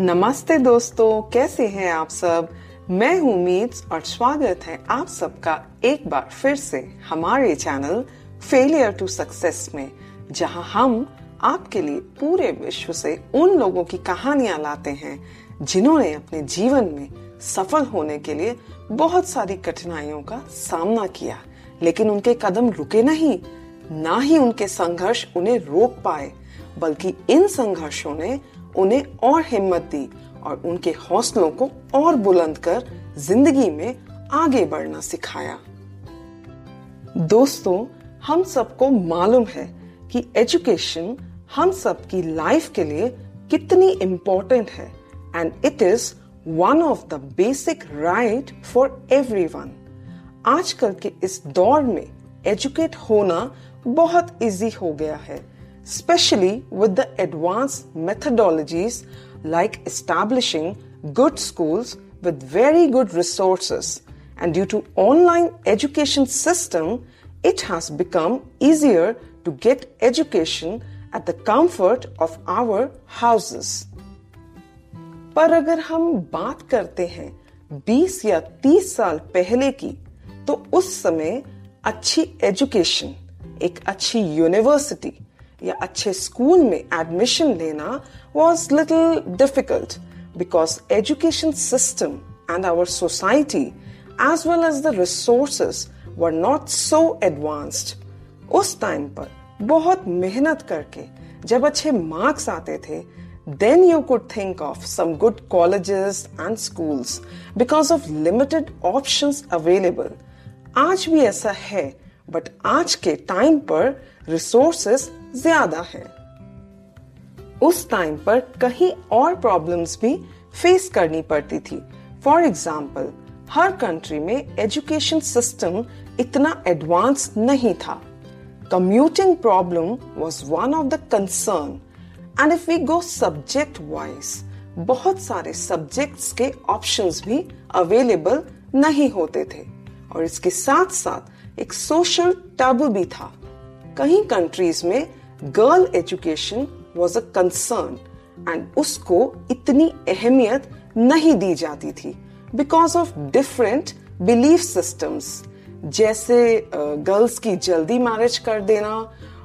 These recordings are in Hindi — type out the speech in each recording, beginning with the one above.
नमस्ते दोस्तों, कैसे हैं आप सब? मैं हूँ उम्मीद और स्वागत है आप सबका एक बार फिर से हमारे चैनल फेलियर टू सक्सेस में, जहाँ हम आपके लिए पूरे विश्व से उन लोगों की कहानियाँ लाते हैं, जिन्होंने अपने जीवन में सफल होने के लिए बहुत सारी कठिनाइयों का सामना किया। लेकिन उनके कदम रुके नहीं, ना ही उनके संघर्ष उन्हें रोक पाए, बल्कि इन संघर्षों ने उन्हें और हिम्मत दी और उनके हौसलों को और बुलंद कर ज़िंदगी में आगे बढ़ना सिखाया। दोस्तों, हम सबको मालूम है कि एजुकेशन हम सब की लाइफ के लिए कितनी इंपॉर्टेंट है and it is one of the basic right for everyone आजकल के इस दौर में एजुकेट होना बहुत इजी हो गया है। Especially with the advanced methodologies like establishing good schools with very good resources. And due to online education system, it has become easier to get education at the comfort of our houses. पर अगर हम बात करते हैं 20 या 30 साल पहले की तो उस समय अच्छी एजुकेशन एक अच्छी यूनिवर्सिटी या अच्छे स्कूल में एडमिशन लेना was little difficult because education system and our society as well as the resources were not so advanced उस टाइम पर बहुत मेहनत करके जब अच्छे मार्क्स आते थे, then you could think of some good colleges and schools because of limited options available. आज भी ऐसा है बट आज के टाइम पर रिसोर्सेस ज़्यादा है। उस टाइम पर कहीं और प्रॉब्लम्स भी फेस करनी पड़ती थी। फॉर एग्ज़ाम्पल हर कंट्री में एजुकेशन सिस्टम इतना एडवांस नहीं था। Commuting problem was one of the concern and if we go subject wise बहुत सारे सब्जेक्ट्स के ऑप्शंस भी अवेलेबल नहीं होते थे। और इसके साथ साथ एक सोशल टैबू भी था। कहीं कंट्रीज़ में girl education was a concern and उसको इतनी अहमियत नहीं दी जाती थी। Because of different belief systems जैसे गर्ल्स की जल्दी मैरिज कर देना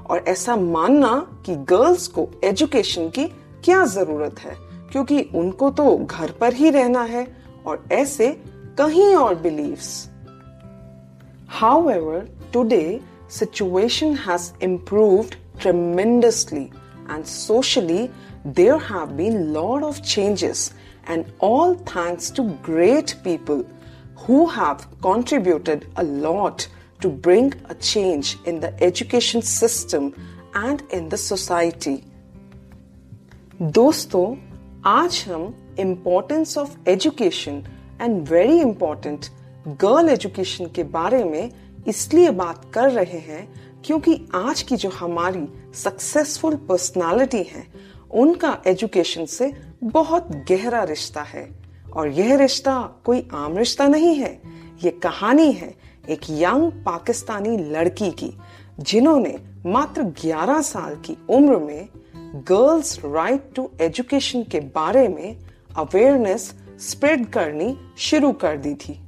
और ऐसा मानना कि गर्ल्स को एजुकेशन की क्या ज़रूरत है, क्योंकि उनको तो घर पर ही रहना है और ऐसे कहीं और believes however today situation has improved tremendously and socially there have been lot of changes and all thanks to great people who have contributed a lot to bring a change in the education system and in the society दोस्तों आज हम importance of education and very important Girl education के बारे में इसलिए बात कर रहे हैं क्योंकि आज की जो हमारी सक्सेसफुल पर्सनालिटी है, उनका एजुकेशन से बहुत गहरा रिश्ता है। और यह रिश्ता कोई आम रिश्ता नहीं है। ये कहानी है एक यंग पाकिस्तानी लड़की की, जिन्होंने मात्र 11 साल की उम्र में गर्ल्स राइट टू एजुकेशन के बारे में अवेयरनेस स्प्रेड करनी शुरू कर दी थी।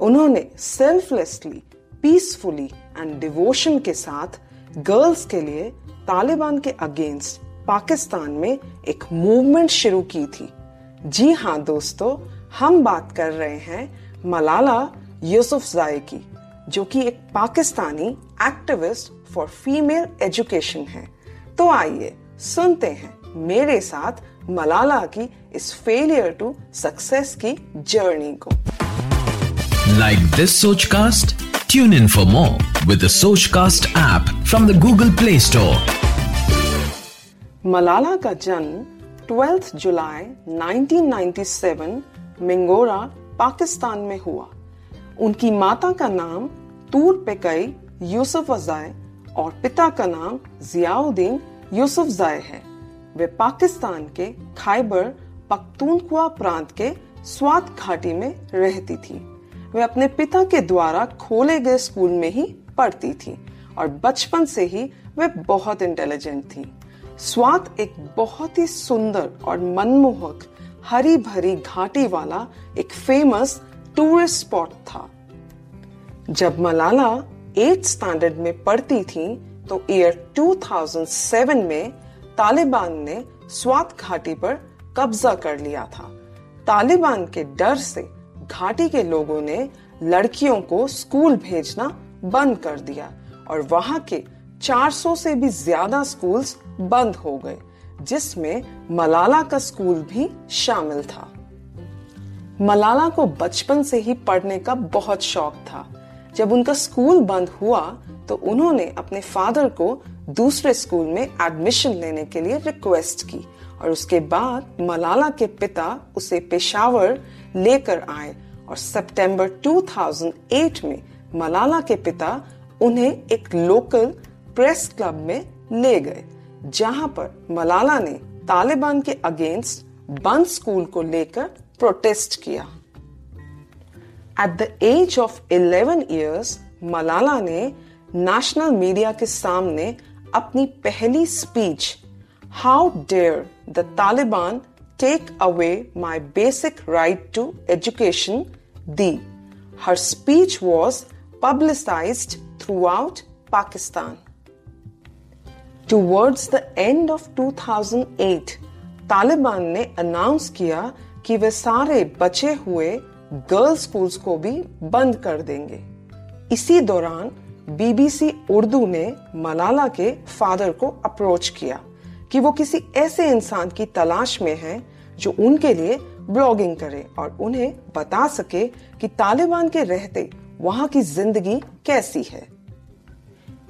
उन्होंने सेल्फलेसली पीसफुली एंड डिवोशन के साथ गर्ल्स के लिए तालिबान के अगेंस्ट पाकिस्तान में एक मूवमेंट शुरू की थी। जी हाँ दोस्तों, हम बात कर रहे हैं मलाला यूसुफजाई की जो कि एक Pakistani activist for female education है। तो आइए सुनते हैं मेरे साथ मलाला की इस फेलियर टू सक्सेस की जर्नी को। दिस सोच cast Tune in for more with the Sochcast app from the Google Play Store. Malala का जन्म 12 जुलाई 1997 मिंगोरा पाकिस्तान में हुआ। उनकी माता का नाम तूर पेकई यूसुफ अजाय और पिता का नाम जियाउद्दीन यूसुफ जाय है। वे पाकिस्तान के खाइबर पख्तूनख्वा प्रांत के स्वात घाटी में रहती थी। वे अपने पिता के द्वारा खोले गए स्कूल में ही पढ़ती थी और बचपन से ही वे बहुत इंटेलिजेंट थी। स्वात एक बहुत ही सुंदर और मनमोहक हरी भरी घाटी वाला एक फ़ेमस टूरिस्ट स्पॉट था। जब मलाला एट स्टैंडर्ड में पढ़ती थी तो ईयर 2007 में तालिबान ने स्वात घाटी पर कब्जा कर लिया था। तालिबान के डर से घाटी के लोगों ने लड़कियों को स्कूल भेजना बंद कर दिया और वहाँ के 400 से भी ज़्यादा स्कूल्स बंद हो गए, जिसमें मलाला का स्कूल भी शामिल था। मलाला को बचपन से ही पढ़ने का बहुत शौक था। जब उनका स्कूल बंद हुआ तो उन्होंने अपने फादर को दूसरे स्कूल में एडमिशन लेने के लिए रिक्वेस्ट की और उसके बाद मलाला के पिता उसे पेशावर लेकर आए और सितंबर 2008 में मलाला के पिता उन्हें एक लोकल प्रेस क्लब में ले गए, जहाँ पर मलाला ने तालिबान के अगेंस्ट बंद स्कूल को लेकर प्रोटेस्ट किया। At the age of 11 years Malala ने नेशनल मीडिया के सामने अपनी पहली speech how dare the Taliban take away my basic right to education the her speech was publicised throughout Pakistan towards the end 2008 Taliban ने अनाउंस किया कि वे सारे बचे हुए गर्ल्स स्कूल्स को भी बंद कर देंगे। इसी दौरान बीबीसी उर्दू ने मलाला के फादर को अप्रोच किया। कि वो किसी ऐसे इंसान की तलाश में है जो उनके लिए ब्लॉगिंग करे और उन्हें बता सके कि तालिबान के रहते वहाँ की ज़िंदगी कैसी है।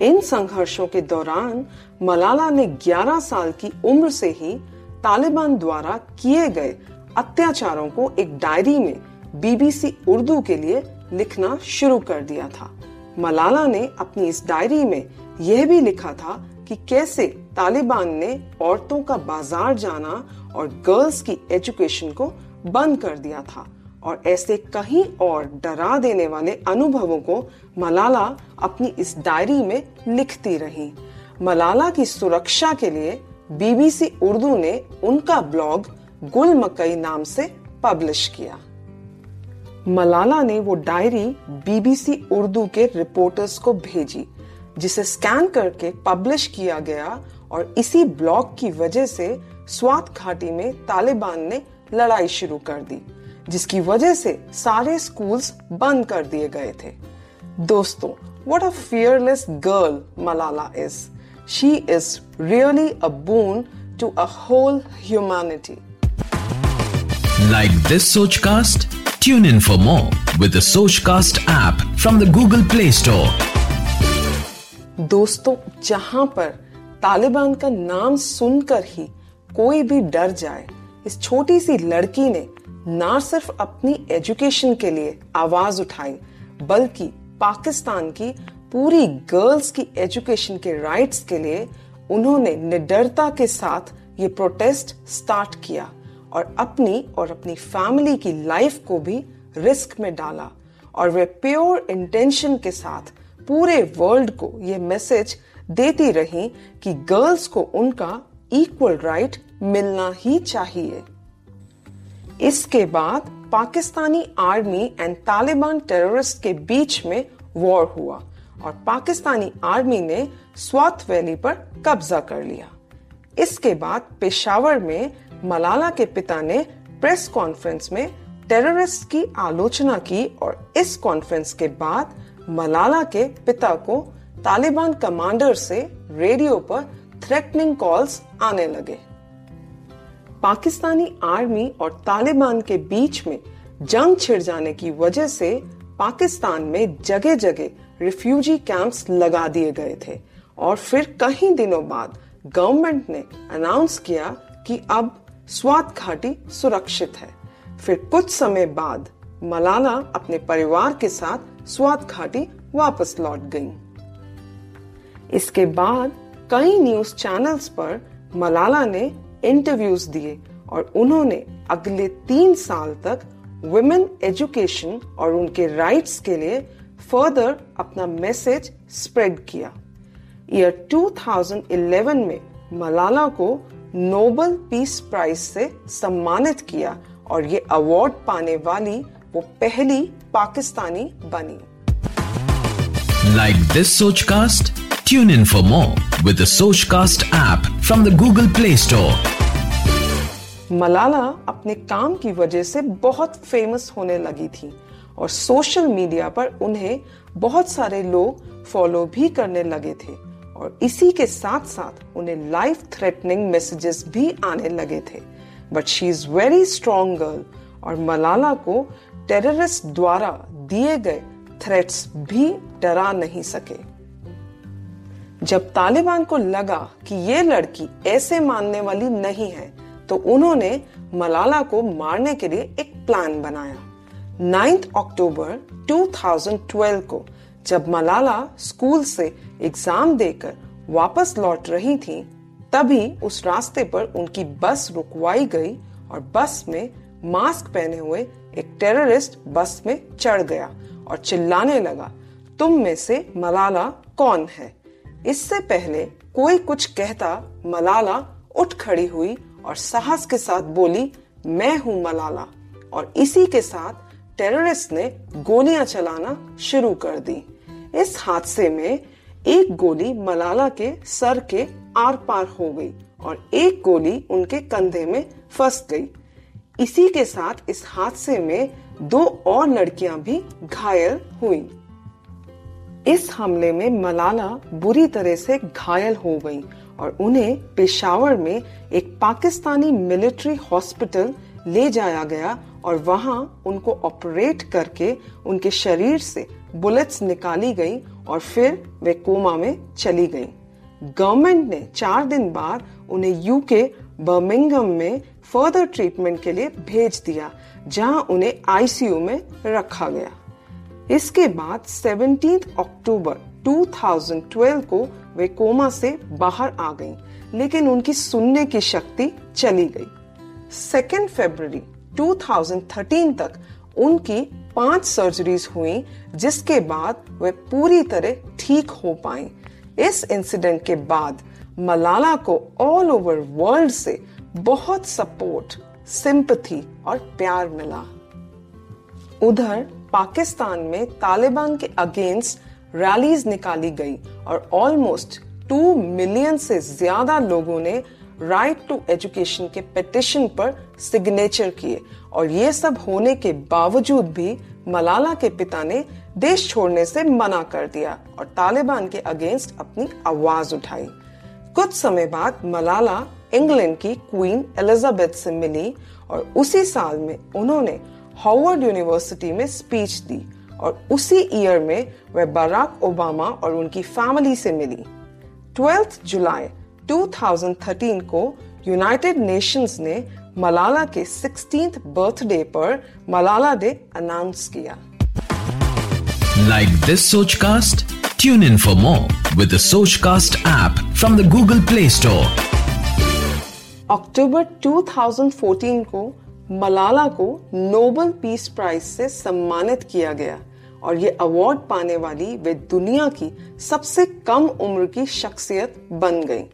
इन संघर्षों के दौरान मलाला ने 11 साल की उम्र से ही तालिबान द्वारा किए गए अत्याचारों को एक डायरी में बीबीसी उर्दू के लिए लिखना शुरू कर दिया था। मलाला ने अपनी इस डायरी में यह भी लिखा था कि कैसे तालिबान ने औरतों का बाज़ार जाना और गर्ल्स की एजुकेशन को बंद कर दिया था और ऐसे कहीं और डरा देने वाले अनुभवों को मलाला अपनी इस डायरी में लिखती रही। मलाला की सुरक्षा के लिए बीबीसी उर्दू ने उनका ब्लॉग गुल मकई नाम से पब्लिश किया। मलाला ने वो डायरी बीबीसी उर्दू के रिपोर्टर्स को भेजी। जिसे स्कैन करके पब्लिश किया गया और इसी ब्लॉक की वजह से स्वात घाटी में तालिबान ने लड़ाई शुरू कर दी, जिसकी वजह से सारे स्कूल्स बंद कर दिए गए थे। दोस्तों what a fearless girl Malala is she is really a boon to a whole humanity like this Sochcast tune in for more with Sochcast app from the Google Play Store दोस्तों, जहाँ पर तालिबान का नाम सुनकर ही कोई भी डर जाए, इस छोटी सी लड़की ने ना सिर्फ़ अपनी एजुकेशन के लिए आवाज़ उठाई, बल्कि पाकिस्तान की पूरी गर्ल्स की एजुकेशन के राइट्स के लिए उन्होंने निडरता के साथ ये प्रोटेस्ट स्टार्ट किया और अपनी और अपनी फैमिली की लाइफ को भी रिस्क में डाला और वे प्योर इंटेंशन के साथ पूरे वर्ल्ड को ये मैसेज देती रही कि गर्ल्स को उनका इक्वल राइट मिलना ही चाहिए। इसके बाद Pakistani army and Taliban terrorist के बीच में वॉर हुआ और पाकिस्तानी आर्मी ने स्वात वैली पर कब्जा कर लिया। इसके बाद पेशावर में मलाला के पिता ने प्रेस कॉन्फ्रेंस में टेररिस्ट की आलोचना की और इस कॉन्फ्रेंस के बाद मलाला के पिता को तालिबान कमांडर से रेडियो पर थ्रेटनिंग कॉल्स आने लगे। पाकिस्तानी आर्मी और तालिबान के बीच में जंग छिड़ जाने की वजह से पाकिस्तान में जगह जगह रिफ्यूजी कैंप्स लगा दिए गए थे और फिर कई दिनों बाद गवर्नमेंट ने अनाउंस किया कि अब स्वात घाटी सुरक्षित है। फिर कुछ समय बाद मलाला अपने परिवार के साथ स्वात घाटी वापस लौट गईं। इसके बाद कई न्यूज़ चैनल्स पर मलाला ने इंटरव्यूज़ दिए और उन्होंने अगले तीन साल तक वुमेन एजुकेशन और उनके राइट्स के लिए फर्दर अपना मैसेज स्प्रेड किया ईयर 2011 में मलाला को नोबल पीस प्राइज से सम्मानित किया और ये अवार्ड पाने वाली वो पहली पाकिस्तानी बनी। Like this Sochcast tune in for more with Sochcast app from the Google Play Store Malala अपने काम की वजह से बहुत फ़ेमस होने लगी थी और सोशल मीडिया पर उन्हें बहुत सारे लोग फॉलो भी करने लगे थे और इसी के साथ साथ उन्हें लाइफ थ्रेटनिंग मैसेजेस भी आने लगे थे। But she is very strong girl और मलाला को टेररिस्ट द्वारा दिए गए थ्रेट्स भी डरा नहीं सके। जब तालिबान को लगा कि ये लड़की ऐसे मानने वाली नहीं है तो उन्होंने मलाला को मारने के लिए एक प्लान बनाया। 9 अक्टूबर 2012 को जब मलाला स्कूल से एग्ज़ाम देकर वापस लौट रही थी, तभी उस रास्ते पर उनकी बस रुकवाई गई और बस में मास्क पहने हुए एक टेररिस्ट बस में चढ़ गया और चिल्लाने लगा, तुम में से मलाला कौन है? इससे पहले कोई कुछ कहता मलाला उठ खड़ी हुई और साहस के साथ बोली, मैं हूँ मलाला। और इसी के साथ टेररिस्ट ने गोलियाँ चलाना शुरू कर दी। इस हादसे में एक गोली मलाला के सर के आर पार हो गई और एक गोली उनके कंधे में फंस गई। इसी के साथ इस हादसे में दो और लड़कियाँ भी घायल हुई। इस हमले में मलाला बुरी तरह से घायल हो गई और उन्हें पेशावर में एक पाकिस्तानी मिलिट्री हॉस्पिटल ले जाया गया और वहाँ उनको ऑपरेट करके उनके शरीर से बुलेट्स निकाली गई और फिर वे कोमा में चली गई। गवर्नमेंट ने चार दिन बाद उन्हें यूके बर्मिंगम में फर्दर ट्रीटमेंट के लिए भेज दिया जहाँ उन्हें आईसीयू में रखा गया। इसके बाद 17 अक्टूबर 2012 को वे कोमा से बाहर आ गईं, लेकिन उनकी सुनने की शक्ति चली गई। 2 फरवरी 2013 तक उनकी पाँच सर्जरीज हुई जिसके बाद वे पूरी तरह ठीक हो पाई। इस इंसिडेंट के बाद मलाला को ऑल ओवर वर्ल्ड से बहुत सपोर्ट सिंपथी और प्यार मिला। उधर पाकिस्तान में तालिबान के अगेंस्ट रैलीज निकाली गई और ऑलमोस्ट टू मिलियन से ज़्यादा लोगों ने राइट टू एजुकेशन के पिटिशन पर सिग्नेचर किए। और ये सब होने के बावजूद भी मलाला के पिता ने देश छोड़ने से मना कर दिया और तालिबान के अगेंस्ट अपनी आवाज़ उठाई। कुछ समय बाद मलाला इंग्लैंड की क्वीन एलिजाबेथ से मिली और उसी साल में उन्होंने हार्वर्ड यूनिवर्सिटी में स्पीच दी और उसी ईयर में वह बराक ओबामा और उनकी फैमिली से मिली। 12 जुलाई 2013 को यूनाइटेड नेशंस ने मलाला के 16th बर्थडे पर मलाला डे अनाउंस किया। Like this Sochcast tune in for more with Sochcast app from the Google Play Store अक्टूबर 2014 को मलाला को नोबल पीस प्राइज से सम्मानित किया गया और ये अवार्ड पाने वाली वे दुनिया की सबसे कम उम्र की शख्सियत बन गई।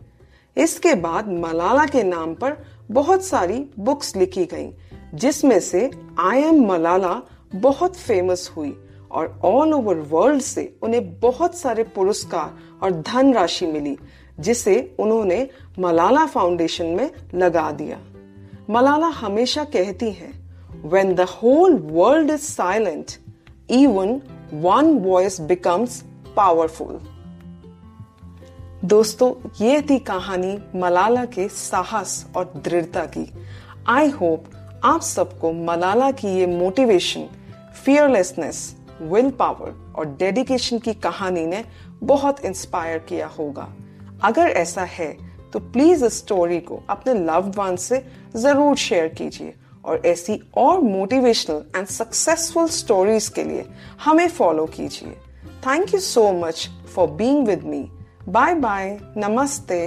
इसके बाद मलाला के नाम पर बहुत सारी बुक्स लिखी गईं, जिसमें से आई एम मलाला बहुत फ़ेमस हुई और ऑल ओवर वर्ल्ड से उन्हें बहुत सारे पुरस्कार और धनराशि मिली। जिसे उन्होंने मलाला फाउंडेशन में लगा दिया। मलाला हमेशा कहती हैं when the whole world is silent even one voice becomes powerful दोस्तों, ये थी कहानी मलाला के साहस और दृढ़ता की। आई होप आप सबको मलाला की ये मोटिवेशन फियरलेसनेस विल पावर और डेडिकेशन की कहानी ने बहुत इंस्पायर किया होगा। अगर ऐसा है तो प्लीज़ इस स्टोरी को अपने लव्ड वन से ज़रूर शेयर कीजिए और ऐसी और मोटिवेशनल एंड सक्सेसफुल स्टोरीज के लिए हमें फॉलो कीजिए। Thank you so much for being with me bye bye नमस्ते।